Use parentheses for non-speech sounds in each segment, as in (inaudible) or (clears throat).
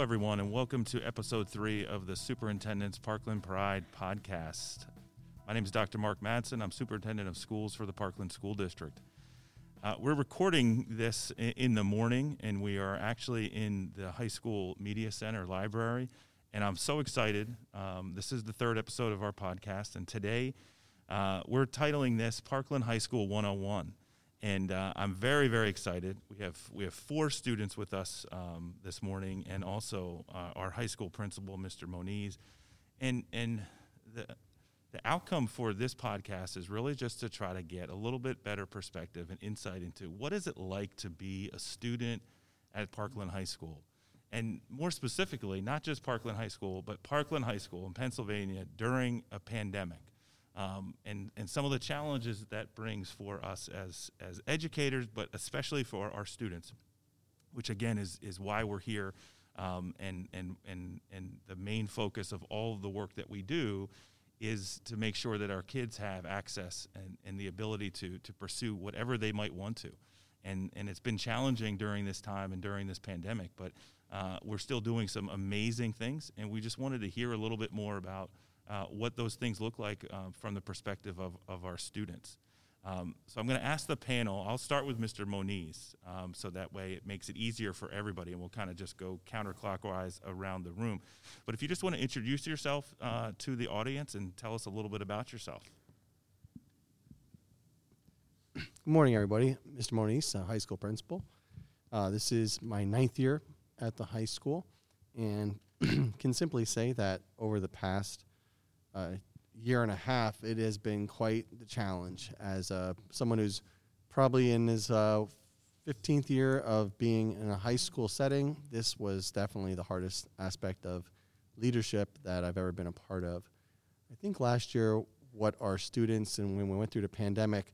Everyone, and welcome to episode three of the Superintendent's Parkland Pride podcast. My name is Dr. Mark Madsen. I'm Superintendent of Schools for the Parkland School District. Uh, we're recording this in the morning, and we are actually in the high school media center library. And I'm so excited. Um, this is the third episode of our podcast, and today uh, we're titling this Parkland High School 101 and uh, I'm very very excited. We have we have four students with us um, this morning, and also uh, our high school principal, Mr. Moniz, and and the the outcome for this podcast is really just to try to get a little bit better perspective and insight into what is it like to be a student at Parkland High School. And more specifically, not just Parkland High School, but Parkland High School in Pennsylvania during a pandemic um, and, and some of the challenges that brings for us as, as educators, but especially for our students, which again is, is why we're here. Um, and, and, and, and the main focus of all of the work that we do is to make sure that our kids have access and, and the ability to, to pursue whatever they might want to. And, and it's been challenging during this time and during this pandemic, but uh, we're still doing some amazing things. And we just wanted to hear a little bit more about uh, what those things look like uh, from the perspective of, of our students. Um, so I'm going to ask the panel. I'll start with Mr. Moniz, um, so that way it makes it easier for everybody, and we'll kind of just go counterclockwise around the room. But if you just want to introduce yourself uh, to the audience and tell us a little bit about yourself. Good morning, everybody. Mr. Moniz, high school principal. Uh, this is my ninth year at the high school, and (clears throat) can simply say that over the past uh, year and a half, it has been quite the challenge as uh, someone who's probably in his uh, 15th year of being in a high school setting. This was definitely the hardest aspect of leadership that I've ever been a part of. I think last year, what our students and when we went through the pandemic,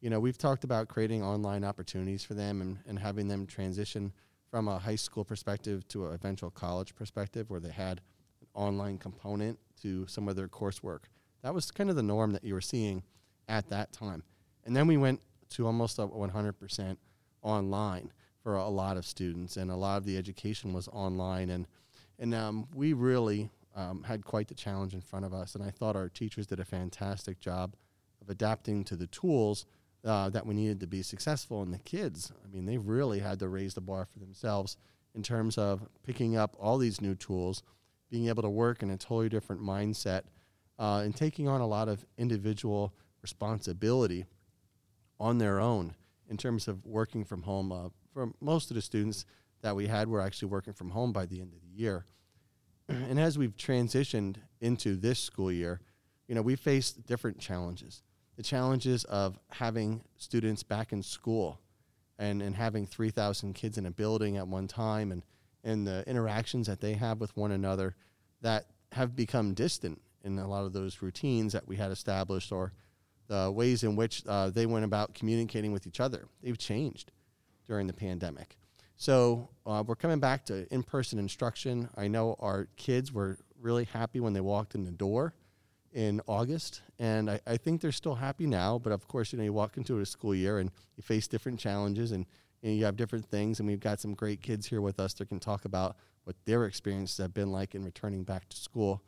you know, we've talked about creating online opportunities for them and, and having them transition from a high school perspective to an eventual college perspective where they had an online component to some of their coursework. That was kind of the norm that you were seeing at that time. And then we went to almost 100% online for a lot of students, and a lot of the education was online. And, and um, we really um, had quite the challenge in front of us. And I thought our teachers did a fantastic job of adapting to the tools uh, that we needed to be successful. And the kids, I mean, they really had to raise the bar for themselves in terms of picking up all these new tools being able to work in a totally different mindset uh, and taking on a lot of individual responsibility on their own in terms of working from home. Uh, for most of the students that we had were actually working from home by the end of the year. (clears throat) and as we've transitioned into this school year, you know, we faced different challenges. The challenges of having students back in school and, and having 3,000 kids in a building at one time and – and the interactions that they have with one another that have become distant in a lot of those routines that we had established or the ways in which uh, they went about communicating with each other. They've changed during the pandemic. So uh, we're coming back to in person instruction. I know our kids were really happy when they walked in the door in August, and I, I think they're still happy now. But of course, you know, you walk into a school year and you face different challenges, and you, know, you have different things, and we've got some great kids here with us that can talk about what their experiences have been like in returning back to school.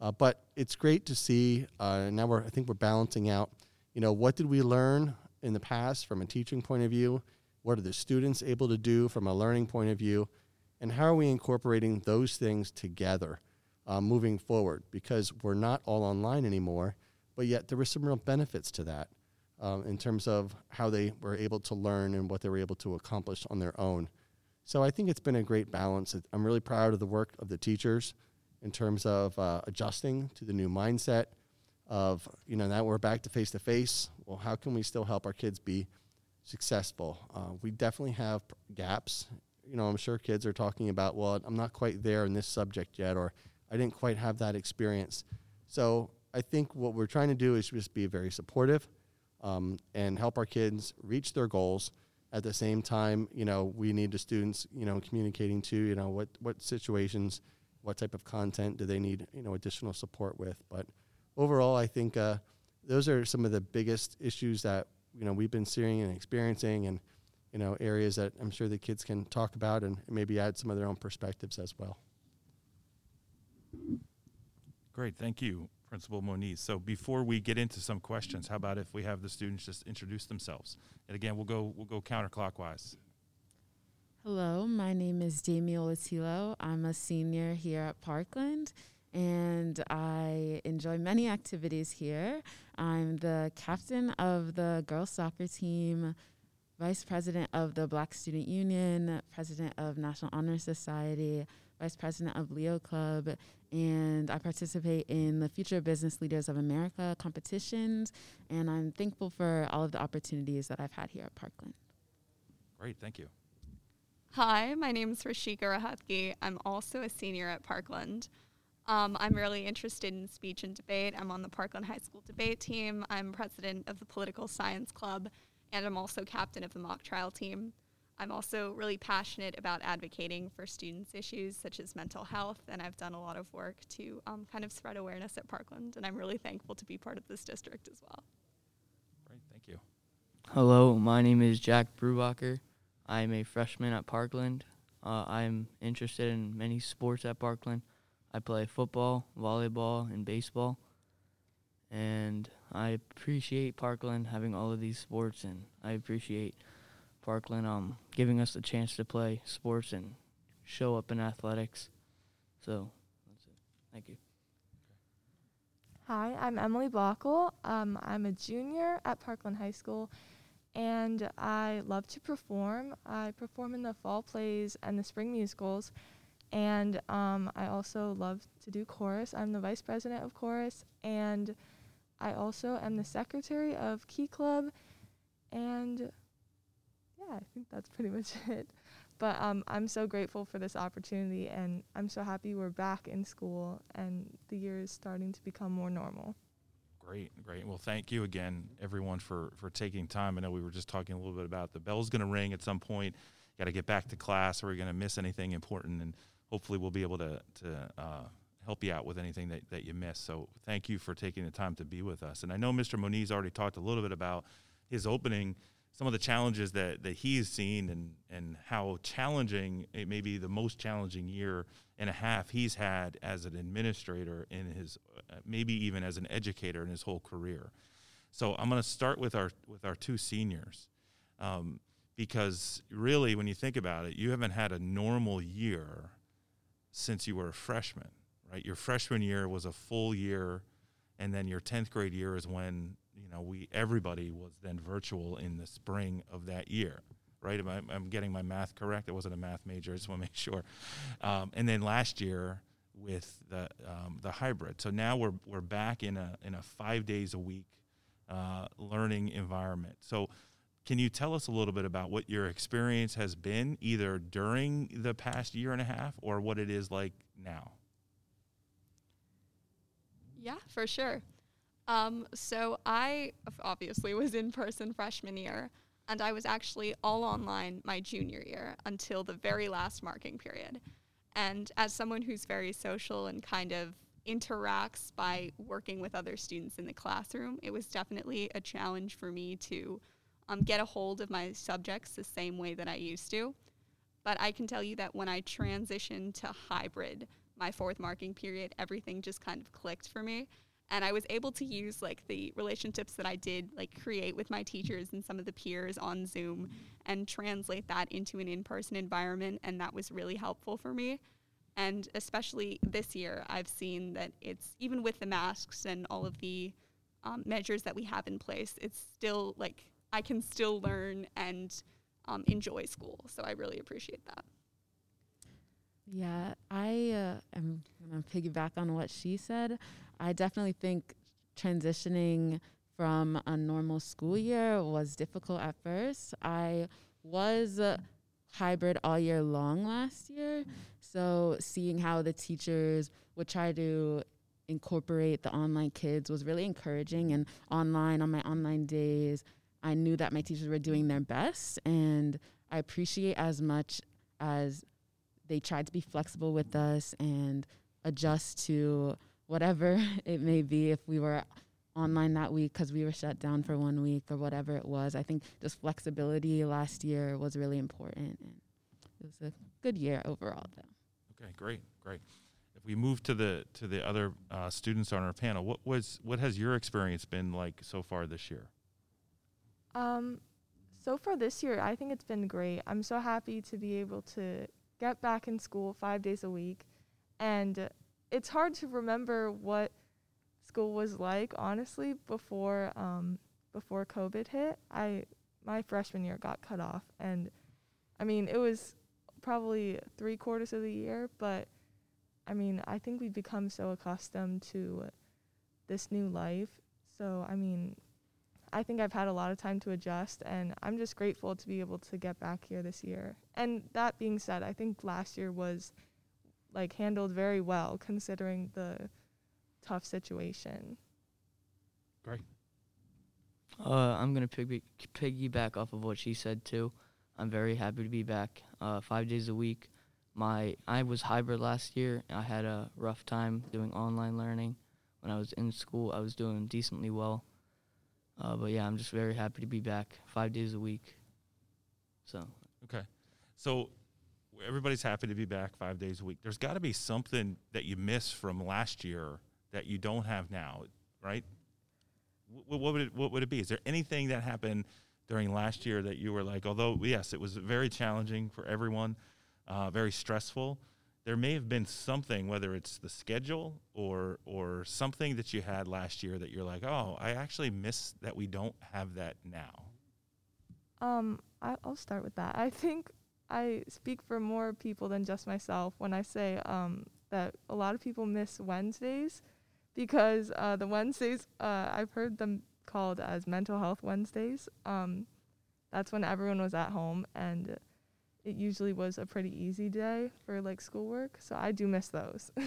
Uh, but it's great to see. Uh, now we're, I think we're balancing out. You know, what did we learn in the past from a teaching point of view? What are the students able to do from a learning point of view? And how are we incorporating those things together uh, moving forward? Because we're not all online anymore, but yet there were some real benefits to that um, in terms of how they were able to learn and what they were able to accomplish on their own. So I think it's been a great balance. I'm really proud of the work of the teachers in terms of uh, adjusting to the new mindset of, you know, now we're back to face to face. Well, how can we still help our kids be successful? Uh, we definitely have gaps. You know, I'm sure kids are talking about, well, I'm not quite there in this subject yet, or I didn't quite have that experience. So I think what we're trying to do is just be very supportive um, and help our kids reach their goals. At the same time, you know, we need the students, you know, communicating to, you know, what, what situations, what type of content do they need, you know, additional support with. But overall, I think uh, those are some of the biggest issues that, you know, we've been seeing and experiencing. And, you know, areas that I'm sure the kids can talk about and maybe add some of their own perspectives as well. Great, thank you, Principal Moniz. So before we get into some questions, how about if we have the students just introduce themselves? And again, we'll go we'll go counterclockwise. Hello, my name is Jamie Olatilo. I'm a senior here at Parkland and I enjoy many activities here. I'm the captain of the girls soccer team, vice president of the Black Student Union, president of National Honor Society, vice president of Leo Club, and I participate in the Future Business Leaders of America competitions. And I'm thankful for all of the opportunities that I've had here at Parkland. Great, thank you. Hi, my name is Rashika Rahatki. I'm also a senior at Parkland. Um, I'm really interested in speech and debate. I'm on the Parkland High School debate team. I'm president of the Political Science Club, and I'm also captain of the mock trial team. I'm also really passionate about advocating for students' issues such as mental health, and I've done a lot of work to um, kind of spread awareness at Parkland, and I'm really thankful to be part of this district as well. Great, thank you. Hello, my name is Jack Brubacher. I'm a freshman at Parkland. Uh, I'm interested in many sports at Parkland. I play football, volleyball, and baseball. And I appreciate Parkland having all of these sports, and I appreciate Parkland um, giving us the chance to play sports and show up in athletics. So that's it. Thank you. Hi, I'm Emily Bockel. Um, I'm a junior at Parkland High School, and I love to perform. I perform in the fall plays and the spring musicals, and um, I also love to do chorus. I'm the vice president of chorus, and I also am the secretary of Key Club, and yeah, I think that's pretty much (laughs) it. But um, I'm so grateful for this opportunity, and I'm so happy we're back in school and the year is starting to become more normal. Great, great. Well, thank you again, everyone, for for taking time. I know we were just talking a little bit about the bell's going to ring at some point. Got to get back to class, or we're going to miss anything important, and hopefully we'll be able to to uh, help you out with anything that, that you miss. So thank you for taking the time to be with us. And I know Mr. Moniz already talked a little bit about his opening some of the challenges that, that he's seen and, and how challenging it may be the most challenging year and a half he's had as an administrator in his uh, maybe even as an educator in his whole career. So I'm going to start with our with our two seniors um, because really when you think about it, you haven't had a normal year since you were a freshman, right? Your freshman year was a full year, and then your 10th grade year is when you know, we everybody was then virtual in the spring of that year, right? Am I, I'm getting my math correct. It wasn't a math major. I just want to (laughs) make sure. Um, and then last year with the um, the hybrid. So now we're we're back in a in a five days a week uh, learning environment. So. Can you tell us a little bit about what your experience has been either during the past year and a half or what it is like now? Yeah, for sure. Um, so I obviously was in person freshman year, and I was actually all online my junior year until the very last marking period. And as someone who's very social and kind of interacts by working with other students in the classroom, it was definitely a challenge for me to um, get a hold of my subjects the same way that I used to. But I can tell you that when I transitioned to hybrid, my fourth marking period, everything just kind of clicked for me and I was able to use like the relationships that I did like create with my teachers and some of the peers on Zoom and translate that into an in-person environment and that was really helpful for me. And especially this year, I've seen that it's even with the masks and all of the um, measures that we have in place, it's still like I can still learn and um, enjoy school. So I really appreciate that. Yeah, I uh, am going to piggyback on what she said. I definitely think transitioning from a normal school year was difficult at first. I was hybrid all year long last year. So seeing how the teachers would try to incorporate the online kids was really encouraging. And online, on my online days, I knew that my teachers were doing their best. And I appreciate as much as they tried to be flexible with us and adjust to whatever (laughs) it may be if we were online that week because we were shut down for one week or whatever it was. I think just flexibility last year was really important, and it was a good year overall, though. Okay, great, great. If we move to the to the other uh, students on our panel, what was what has your experience been like so far this year? Um, so far this year, I think it's been great. I'm so happy to be able to get back in school five days a week, and it's hard to remember what school was like honestly before um, before COVID hit. I my freshman year got cut off, and I mean it was probably three quarters of the year, but I mean I think we've become so accustomed to this new life. So I mean I think I've had a lot of time to adjust, and I'm just grateful to be able to get back here this year. And that being said, I think last year was like handled very well considering the tough situation. Great. Uh, I'm gonna piggy- piggyback off of what she said too. I'm very happy to be back uh, five days a week. My I was hybrid last year. I had a rough time doing online learning. When I was in school, I was doing decently well. Uh, but yeah, I'm just very happy to be back five days a week. So Okay, so everybody's happy to be back five days a week. There's got to be something that you miss from last year that you don't have now, right? What, what would it What would it be? Is there anything that happened during last year that you were like, although yes, it was very challenging for everyone, uh, very stressful. There may have been something, whether it's the schedule or or something that you had last year that you're like, oh, I actually miss that we don't have that now. Um, I, I'll start with that. I think I speak for more people than just myself when I say um, that a lot of people miss Wednesdays because uh, the Wednesdays, uh, I've heard them called as mental health Wednesdays. Um, that's when everyone was at home and it usually was a pretty easy day for like schoolwork. So I do miss those. (laughs)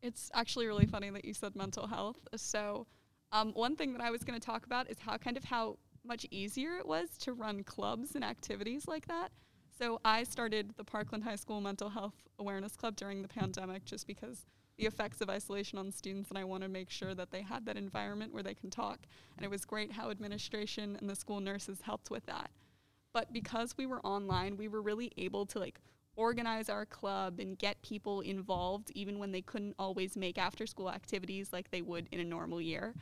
It's actually really funny that you said mental health. So, um, one thing that I was going to talk about is how kind of how much easier it was to run clubs and activities like that. So, I started the Parkland High School Mental Health Awareness Club during the pandemic just because the effects of isolation on students, and I want to make sure that they had that environment where they can talk. And it was great how administration and the school nurses helped with that. But because we were online, we were really able to like organize our club and get people involved even when they couldn't always make after school activities like they would in a normal year.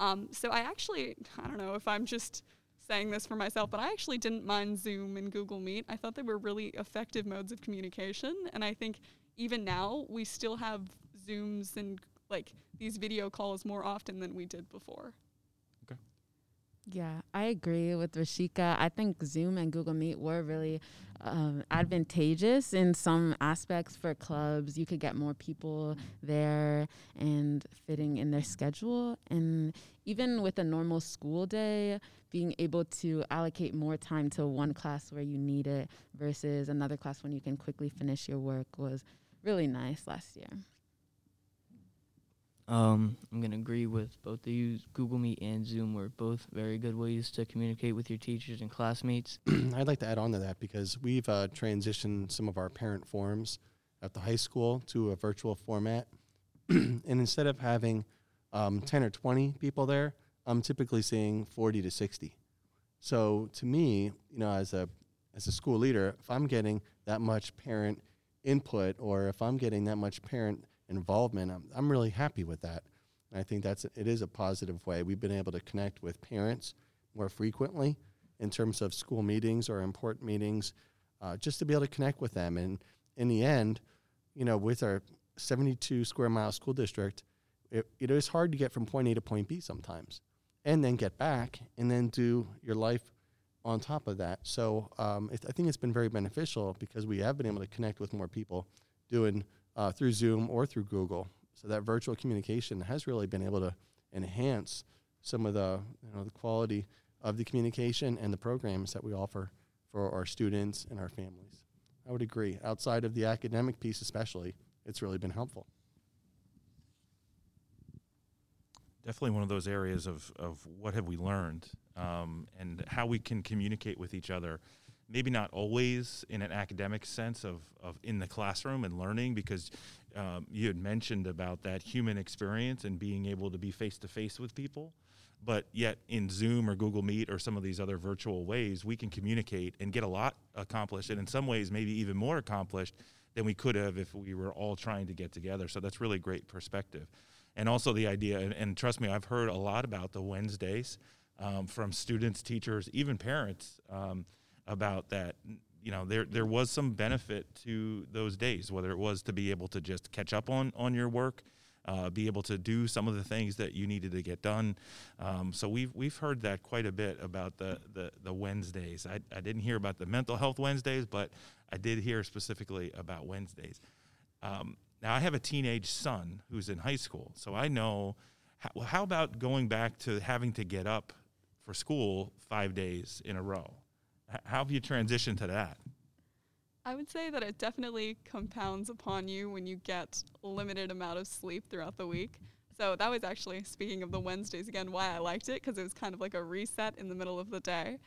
Um, so I actually, I don't know if I'm just saying this for myself, but I actually didn't mind Zoom and Google Meet. I thought they were really effective modes of communication. And I think even now we still have Zooms and like these video calls more often than we did before. Yeah, I agree with Rashika. I think Zoom and Google Meet were really um, advantageous in some aspects for clubs. You could get more people there and fitting in their schedule. And even with a normal school day, being able to allocate more time to one class where you need it versus another class when you can quickly finish your work was really nice last year. Um, I'm gonna agree with both of you. Google Meet and Zoom were both very good ways to communicate with your teachers and classmates. (clears throat) I'd like to add on to that because we've uh, transitioned some of our parent forums at the high school to a virtual format. (clears throat) and instead of having um, 10 or 20 people there, I'm typically seeing 40 to 60. So to me, you know, as a as a school leader, if I'm getting that much parent input or if I'm getting that much parent involvement, I'm, I'm really happy with that. And I think that's it is a positive way. We've been able to connect with parents more frequently in terms of school meetings or important meetings, uh, just to be able to connect with them. And in the end, you know, with our 72 square mile school district, it, it is hard to get from point A to point B sometimes, and then get back and then do your life on top of that. So um, it, I think it's been very beneficial because we have been able to connect with more people doing uh, through Zoom or through Google. So that virtual communication has really been able to enhance some of the you know the quality of the communication and the programs that we offer for our students and our families. I would agree. Outside of the academic piece, especially, it's really been helpful. definitely one of those areas of, of what have we learned um, and how we can communicate with each other. Maybe not always in an academic sense of, of in the classroom and learning because um, you had mentioned about that human experience and being able to be face to face with people. But yet in zoom or google meet or some of these other virtual ways we can communicate and get a lot accomplished and in some ways maybe even more accomplished than we could have if we were all trying to get together. So that's really great perspective. And also the idea and, and trust me i've heard a lot about the wednesdays um, from students teachers even parents um, about that you know there there was some benefit to those days whether it was to be able to just catch up on on your work uh, be able to do some of the things that you needed to get done. Um, so we've we've heard that quite a bit about the the, the Wednesdays. I, I didn't hear about the mental health Wednesdays but I did hear specifically about Wednesdays. Um, now I have a teenage son who's in high school so I know how, how about going back to having to get up for school five days in a row how have you transitioned to that? I would say that it definitely compounds upon you when you get limited amount of sleep throughout the week. So that was actually speaking of the Wednesdays again, why I liked it because it was kind of like a reset in the middle of the day.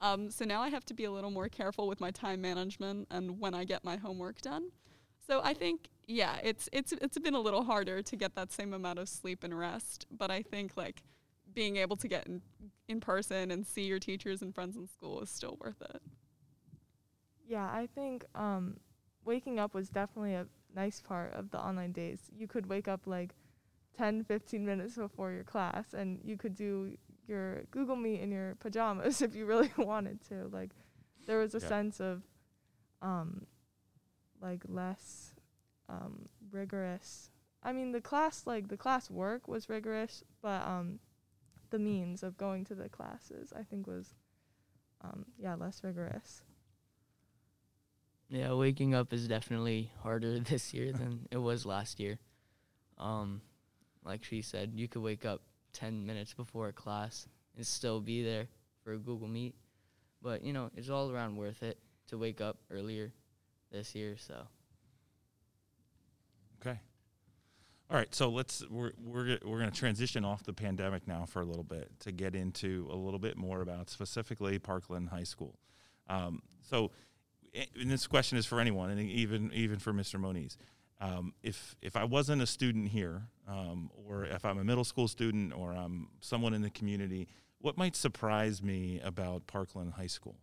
Um, so now I have to be a little more careful with my time management and when I get my homework done. So I think yeah, it's it's it's been a little harder to get that same amount of sleep and rest, but I think like being able to get in, in person and see your teachers and friends in school is still worth it. Yeah, I think um, waking up was definitely a nice part of the online days. You could wake up like 10, 15 minutes before your class and you could do your Google Meet in your pajamas (laughs) if you really (laughs) wanted to. Like there was a yeah. sense of um, like less um, rigorous. I mean, the class like the class work was rigorous, but um, the means of going to the classes, I think was, um, yeah, less rigorous. Yeah, waking up is definitely harder (laughs) this year than it was last year. Um, like she said, you could wake up 10 minutes before a class and still be there for a Google Meet. But, you know, it's all around worth it to wake up earlier this year, so. Okay. All right, so let's we're we're we're going to transition off the pandemic now for a little bit to get into a little bit more about specifically Parkland High School. Um, so, and this question is for anyone, and even even for Mr. Moniz. Um, if if I wasn't a student here, um, or if I'm a middle school student, or I'm someone in the community, what might surprise me about Parkland High School?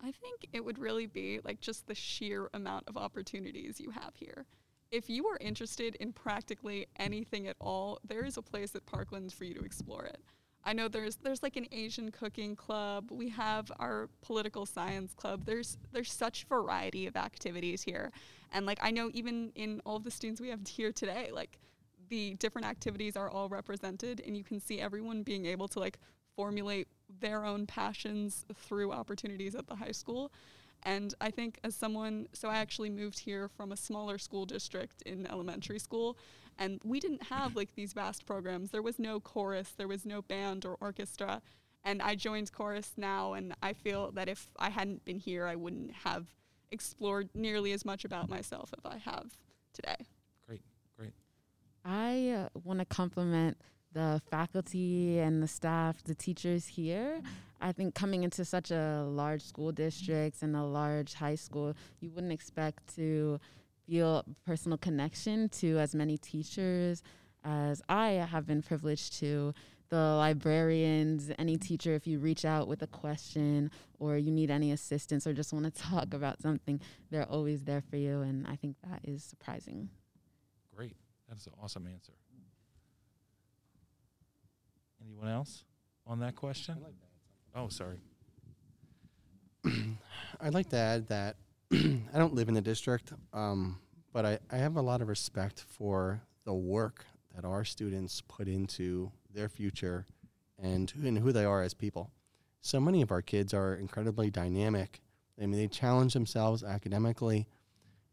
I think it would really be like just the sheer amount of opportunities you have here. If you are interested in practically anything at all, there is a place at Parkland for you to explore it. I know there's there's like an Asian cooking club. We have our political science club. There's there's such variety of activities here. And like I know even in all of the students we have (laughs) here today, like the different activities are all represented and you can see everyone being able to like formulate their own passions through opportunities at the high school. And I think as someone, so I actually moved here from a smaller school district in elementary school, and we didn't have like these vast programs. There was no chorus, there was no band or orchestra. And I joined chorus now, and I feel that if I hadn't been here, I wouldn't have explored nearly as much about myself as I have today. Great, great. I uh, want to compliment the faculty and the staff, the teachers here. I think coming into such a large school district and a large high school, you wouldn't expect to feel personal connection to as many teachers as I have been privileged to. The librarians, any teacher, if you reach out with a question or you need any assistance or just want to (laughs) talk about something, they're always there for you. And I think that is surprising. Great. That's an awesome answer. Anyone else on that question? Oh, sorry. (clears throat) I'd like to add that (clears throat) I don't live in the district, um, but I, I have a lot of respect for the work that our students put into their future and, and who they are as people. So many of our kids are incredibly dynamic. I mean, they challenge themselves academically.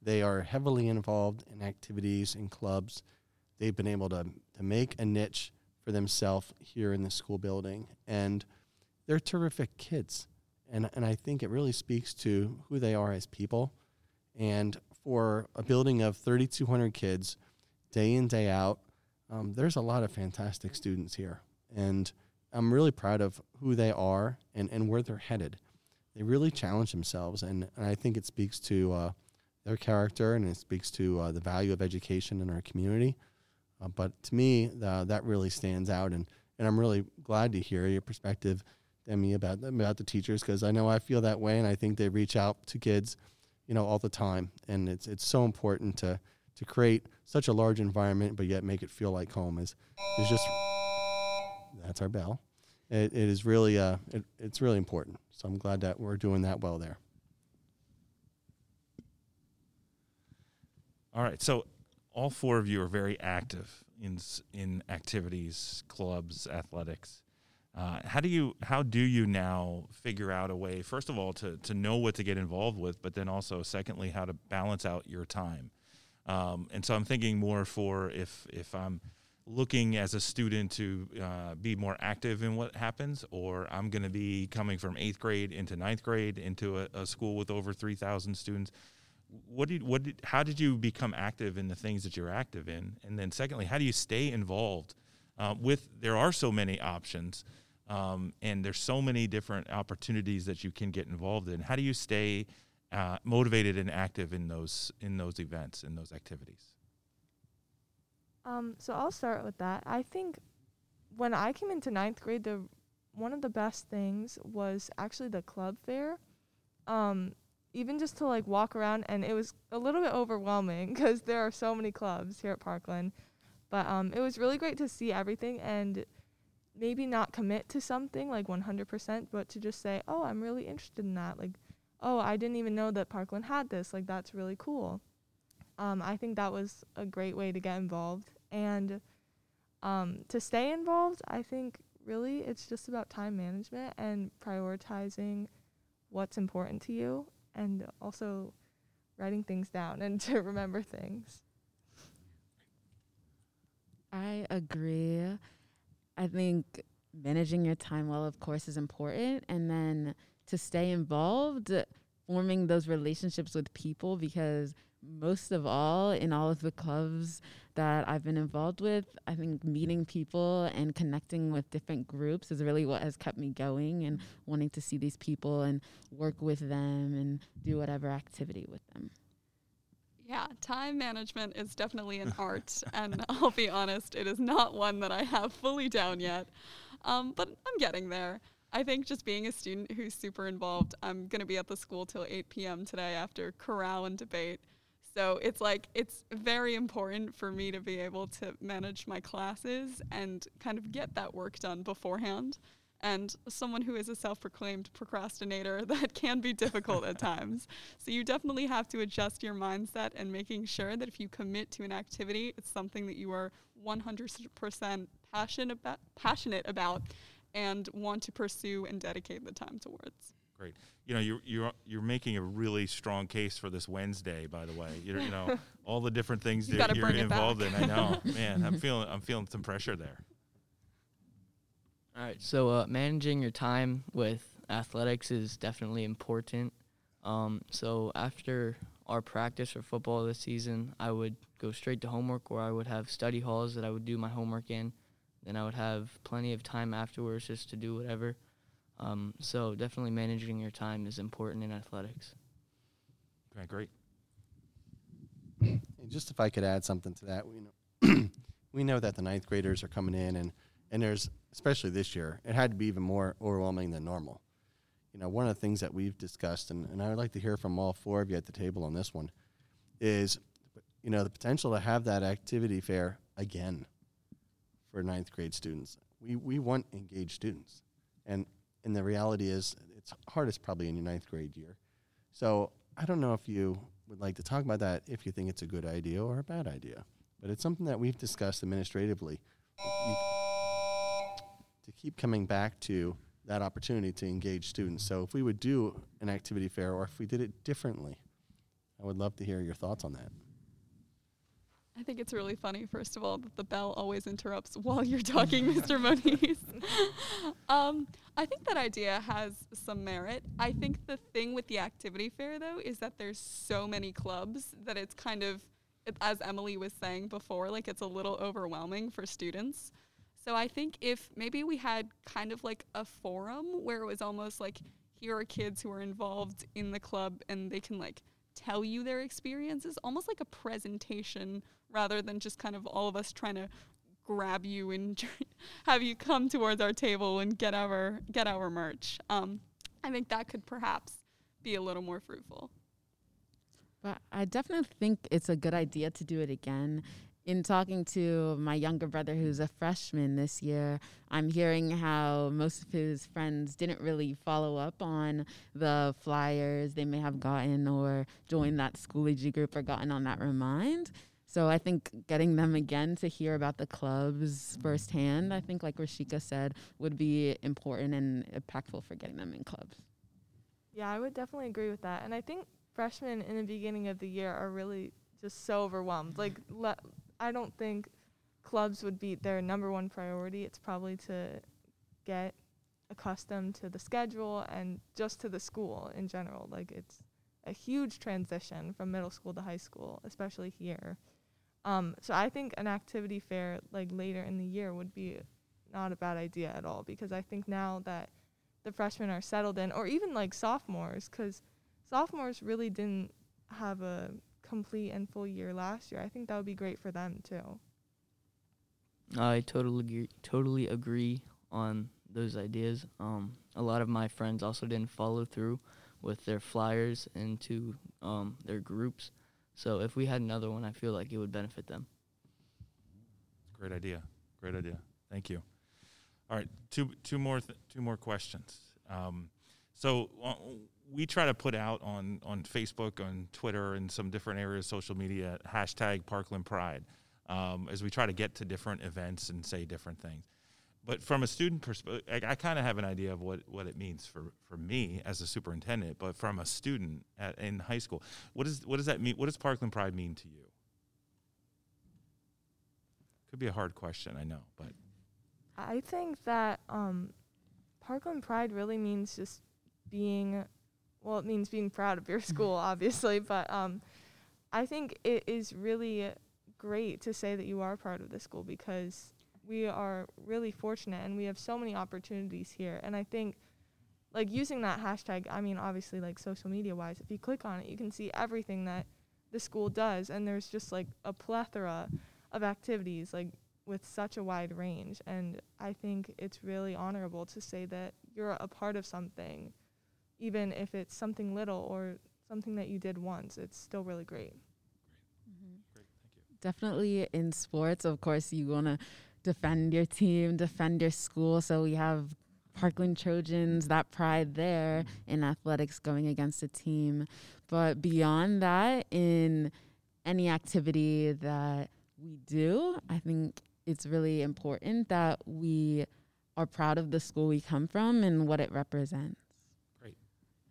They are heavily involved in activities and clubs. They've been able to, to make a niche for themselves here in the school building. And they're terrific kids. And, and I think it really speaks to who they are as people. And for a building of 3,200 kids, day in, day out, um, there's a lot of fantastic students here. And I'm really proud of who they are and, and where they're headed. They really challenge themselves, and, and I think it speaks to uh, their character and it speaks to uh, the value of education in our community. Uh, but to me, that really stands out, and, and I'm really glad to hear your perspective, Demi, about about the teachers because I know I feel that way, and I think they reach out to kids, you know, all the time, and it's it's so important to to create such a large environment, but yet make it feel like home. Is is just that's our bell. It, it is really uh, it, it's really important. So I'm glad that we're doing that well there. All right, so all four of you are very active in in activities, clubs, athletics. Uh, how do you how do you now figure out a way first of all to to know what to get involved with but then also secondly how to balance out your time um, and so i'm thinking more for if if i'm looking as a student to uh, be more active in what happens or i'm going to be coming from eighth grade into ninth grade into a, a school with over 3000 students what did what did how did you become active in the things that you're active in and then secondly how do you stay involved uh, with there are so many options um, and there's so many different opportunities that you can get involved in. How do you stay uh, motivated and active in those in those events in those activities? Um, so I'll start with that. I think when I came into ninth grade, the one of the best things was actually the club fair. Um, even just to like walk around, and it was a little bit overwhelming (laughs) because there are so many clubs here at Parkland. But um, it was really great to see everything and maybe not commit to something like 100%, but to just say, oh, I'm really interested in that. Like, oh, I didn't even know that Parkland had this. Like, that's really cool. Um, I think that was a great way to get involved. And um, to stay involved, I think really it's just about time management and prioritizing what's important to you and also writing things down (laughs) and to remember things. I agree. I think managing your time well, of course, is important. And then to stay involved, forming those relationships with people, because most of all, in all of the clubs that I've been involved with, I think meeting people and connecting with different groups is really what has kept me going and wanting to see these people and work with them and do whatever activity with them. Yeah, time management is definitely an art, (laughs) and I'll be honest, it is not one that I have fully down yet. Um, but I'm getting there. I think just being a student who's super involved, I'm going to be at the school till 8 p.m. today after corral and debate. So it's like, it's very important for me to be able to manage my classes and kind of get that work done beforehand and someone who is a self proclaimed procrastinator, (laughs) that can be difficult at (laughs) times. So you definitely have to adjust your mindset and making sure that if you commit to an activity, it's something that you are 100% passionate about, passionate about and want to pursue and dedicate the time towards. Great. You know, you're you're you're making a really strong case for this Wednesday. By the way, you're, you know (laughs) all the different things you that you're involved in. I know, (laughs) man. I'm feeling I'm feeling some pressure there. All right. So uh, managing your time with athletics is definitely important. Um, so after our practice for football this season, I would go straight to homework, or I would have study halls that I would do my homework in. Then I would have plenty of time afterwards just to do whatever. Um, so definitely managing your time is important in athletics. Okay, great. And just if I could add something to that, we know (clears throat) we know that the ninth graders are coming in, and and there's especially this year, it had to be even more overwhelming than normal. You know, one of the things that we've discussed, and, and I would like to hear from all four of you at the table on this one, is, you know, the potential to have that activity fair again for ninth grade students. We, we want engaged students. And, and the reality is, it's hardest probably in your ninth grade year. So I don't know if you would like to talk about that, if you think it's a good idea or a bad idea. But it's something that we've discussed administratively to keep coming back to that opportunity to engage students. So if we would do an activity fair or if we did it differently, I would love to hear your thoughts on that. I think it's really funny, first of all, that the bell always interrupts while you're talking, (laughs) Mr. Moniz. (laughs) um, I think that idea has some merit. I think the thing with the activity fair, though, is that there's so many clubs that it's kind of, it, as Emily was saying before, like it's a little overwhelming for students. So I think if maybe we had kind of like a forum where it was almost like here are kids who are involved in the club and they can like tell you their experiences, almost like a presentation rather than just kind of all of us trying to grab you and (laughs) have you come towards our table and get our get our merch. Um, I think that could perhaps be a little more fruitful. But I definitely think it's a good idea to do it again. In talking to my younger brother, who's a freshman this year, I'm hearing how most of his friends didn't really follow up on the flyers they may have gotten or joined that Schoology group or gotten on that remind. So I think getting them again to hear about the clubs firsthand, I think, like Rashika said, would be important and impactful for getting them in clubs. Yeah, I would definitely agree with that. And I think freshmen in the beginning of the year are really just so overwhelmed. Like, le- I don't think clubs would be their number one priority. It's probably to get accustomed to the schedule and just to the school in general. Like, it's a huge transition from middle school to high school, especially here. Um, so I think an activity fair like later in the year would be not a bad idea at all because I think now that the freshmen are settled in, or even like sophomores, because sophomores really didn't have a complete and full year last year. I think that would be great for them too. I totally agree, totally agree on those ideas. Um, a lot of my friends also didn't follow through with their flyers into um, their groups. So if we had another one, I feel like it would benefit them. Great idea. Great idea. Thank you. All right, two two more th- two more questions. Um, so uh, we try to put out on on Facebook, on Twitter, and some different areas, of social media hashtag Parkland Pride, um, as we try to get to different events and say different things. But from a student perspective, I, I kind of have an idea of what, what it means for, for me as a superintendent. But from a student at, in high school, what is what does that mean? What does Parkland Pride mean to you? Could be a hard question, I know, but I think that um, Parkland Pride really means just being, well, it means being proud of your school, obviously, but um, I think it is really great to say that you are proud of the school because we are really fortunate and we have so many opportunities here. And I think, like, using that hashtag, I mean, obviously, like, social media wise, if you click on it, you can see everything that the school does. And there's just, like, a plethora of activities, like, with such a wide range. And I think it's really honorable to say that you're a part of something, even if it's something little or something that you did once. It's still really great. Mm-hmm. Great, thank you. Definitely in sports, of course, you want to defend your team, defend your school. So we have Parkland Trojans, that pride there in athletics going against a team. But beyond that, in any activity that we do, I think it's really important that we are proud of the school we come from and what it represents.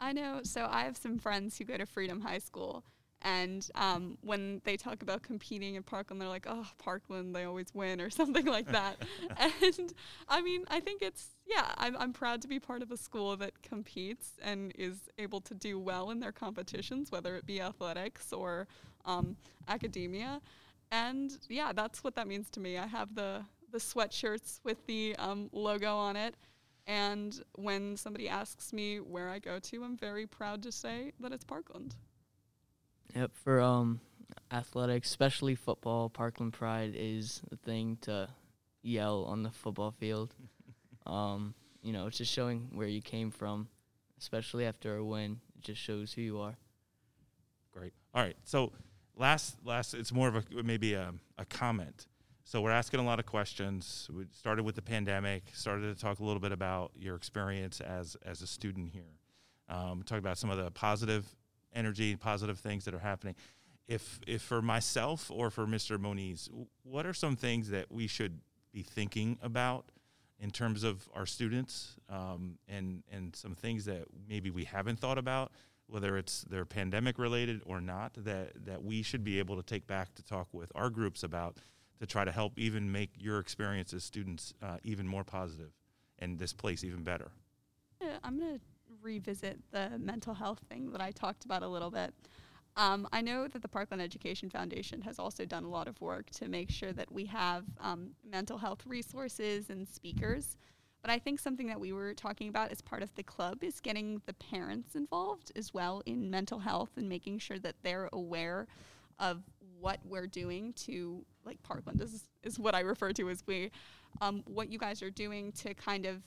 I know. So I have some friends who go to Freedom High School. And um, when they talk about competing in Parkland, they're like, oh, Parkland, they always win or (laughs) something like that. (laughs) and I mean, I think it's, yeah, I'm, I'm proud to be part of a school that competes and is able to do well in their competitions, whether it be athletics or um, academia. And yeah, that's what that means to me. I have the, the sweatshirts with the um, logo on it. And when somebody asks me where I go to, I'm very proud to say that it's Parkland. Yep, for um athletics, especially football, Parkland Pride is the thing to yell on the football field. (laughs) um, you know, it's just showing where you came from, especially after a win. It just shows who you are. Great. All right. So last last it's more of a maybe a, a comment. So we're asking a lot of questions. We started with the pandemic. Started to talk a little bit about your experience as as a student here. Um, talk about some of the positive energy, positive things that are happening. If if for myself or for Mr. Moniz, what are some things that we should be thinking about in terms of our students, um, and and some things that maybe we haven't thought about, whether it's they're pandemic related or not, that that we should be able to take back to talk with our groups about to try to help even make your experience as students uh, even more positive and this place even better. I'm gonna revisit the mental health thing that I talked about a little bit. Um, I know that the Parkland Education Foundation has also done a lot of work to make sure that we have um, mental health resources and speakers. But I think something that we were talking about as part of the club is getting the parents involved as well in mental health and making sure that they're aware of what we're doing to, like Parkland is, is what I refer to as we, um, what you guys are doing to kind of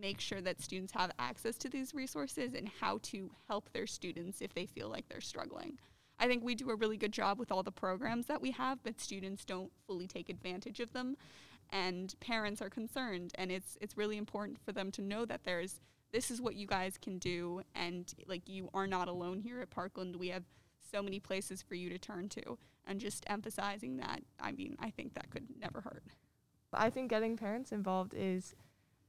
make sure that students have access to these resources and how to help their students if they feel like they're struggling. I think we do a really good job with all the programs that we have, but students don't fully take advantage of them. And parents are concerned, and it's it's really important for them to know that there's this is what you guys can do, and like you are not alone here at Parkland. We have so many places for you to turn to, and just emphasizing that. I mean, I think that could never hurt. I think getting parents involved is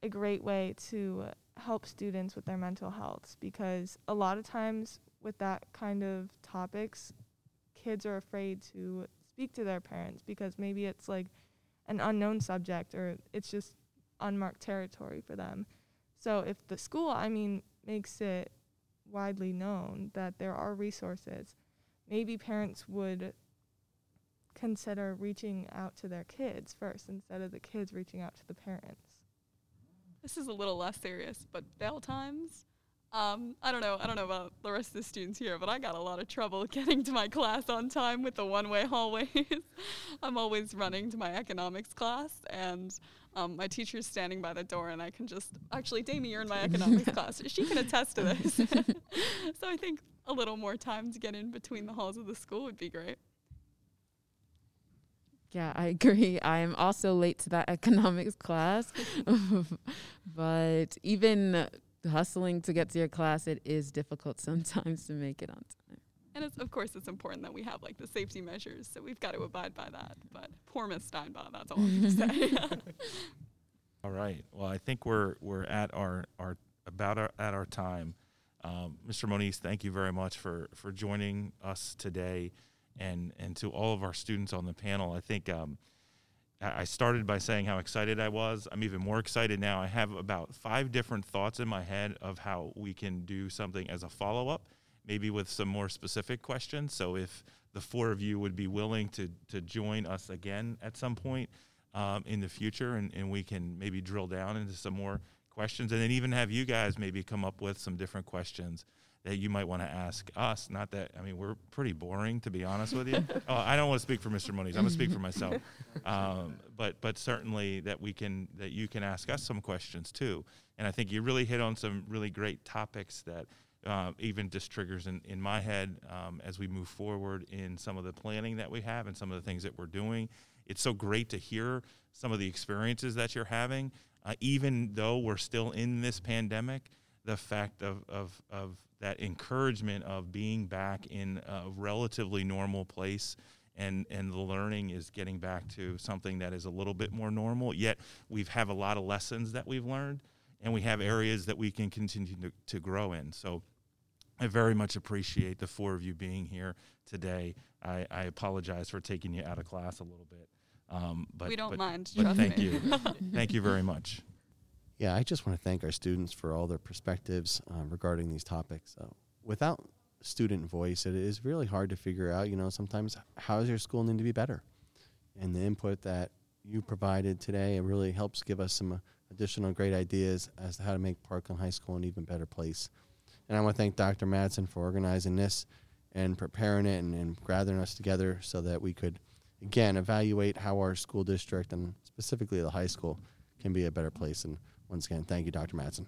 a great way to help students with their mental health because a lot of times with that kind of topics, kids are afraid to speak to their parents because maybe it's like an unknown subject or it's just unmarked territory for them. So if the school, I mean, makes it widely known that there are resources, maybe parents would consider reaching out to their kids first instead of the kids reaching out to the parents this is a little less serious, but bell times. Um, I don't know. I don't know about the rest of the students here, but I got a lot of trouble (laughs) getting to my class on time with the one-way hallways. (laughs) I'm always running to my economics class, and um, my teacher's standing by the door, and I can just actually, Damie, you're in my economics (laughs) class. She can attest to this. so I think a little more time to get in between the halls of the school would be great. Yeah, I (laughs) agree. I am also late to that (laughs) economics class. (laughs) but even hustling to get to your class, it is difficult sometimes to make it on time. And it's, of course, it's important that we have like the safety measures, so we've got to abide by that. But poor Miss Steinbach, that's all I'm going to say. all right. Well, I think we're we're at our our about our, at our time. Um, Mr. Moniz, thank you very much for for joining us today and and to all of our students on the panel. I think um, I started by saying how excited I was. I'm even more excited now. I have about five different thoughts in my head of how we can do something as a follow up, maybe with some more specific questions. So if the four of you would be willing to to join us again at some point um, in the future, and, and we can maybe drill down into some more questions, and then even have you guys maybe come up with some different questions that you might want to ask us. Not that I mean we're pretty boring to be honest with you. (laughs) oh, I don't want to speak for Mr. Moniz. I'm gonna speak for myself. (laughs) Um, but but certainly that we can that you can ask us some questions too. And I think you really hit on some really great topics that. Uh, even just triggers in, in my head um, as we move forward in some of the planning that we have and some of the things that we're doing. It's so great to hear some of the experiences that you're having, uh, even though we're still in this pandemic. The fact of, of, of that encouragement of being back in a relatively normal place and and the learning is getting back to something that is a little bit more normal yet we have a lot of lessons that we've learned and we have areas that we can continue to, to grow in so I very much appreciate the four of you being here today. I, I apologize for taking you out of class a little bit, um, but we don't but, mind. But thank me. you, (laughs) thank you very much. Yeah, I just want to thank our students for all their perspectives uh, regarding these topics. Without student voice, it is really hard to figure out, you know, sometimes how does your school need to be better? And the input that you provided today it really helps give us some uh, additional great ideas as to how to make Parkland High School an even better place. And I want to thank Dr. Madsen for organizing this and preparing it and, and gathering us together so that we could, again, evaluate how our school district and specifically the high school can be a better place. And once again, thank you, Dr. Madsen.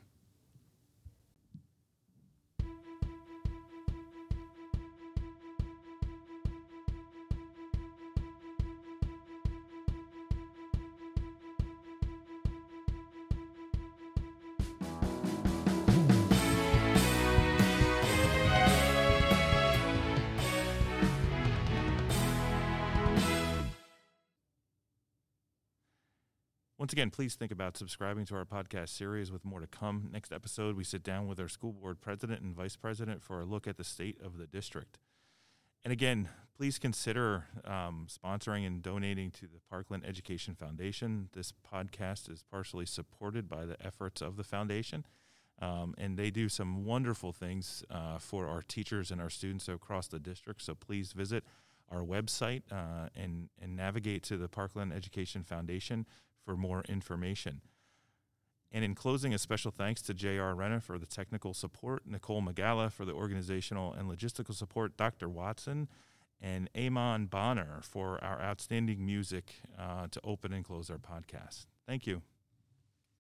Once again, please think about subscribing to our podcast series with more to come. Next episode, we sit down with our school board president and vice president for a look at the state of the district. And again, please consider um, sponsoring and donating to the Parkland Education Foundation. This podcast is partially supported by the efforts of the foundation. Um, and they do some wonderful things uh, for our teachers and our students across the district. So please visit our website uh, and, and navigate to the Parkland Education Foundation for more information. And in closing, a special thanks to J.R. Renna for the technical support, Nicole Magala for the organizational and logistical support, Dr. Watson, and Amon Bonner for our outstanding music uh, to open and close our podcast. Thank you.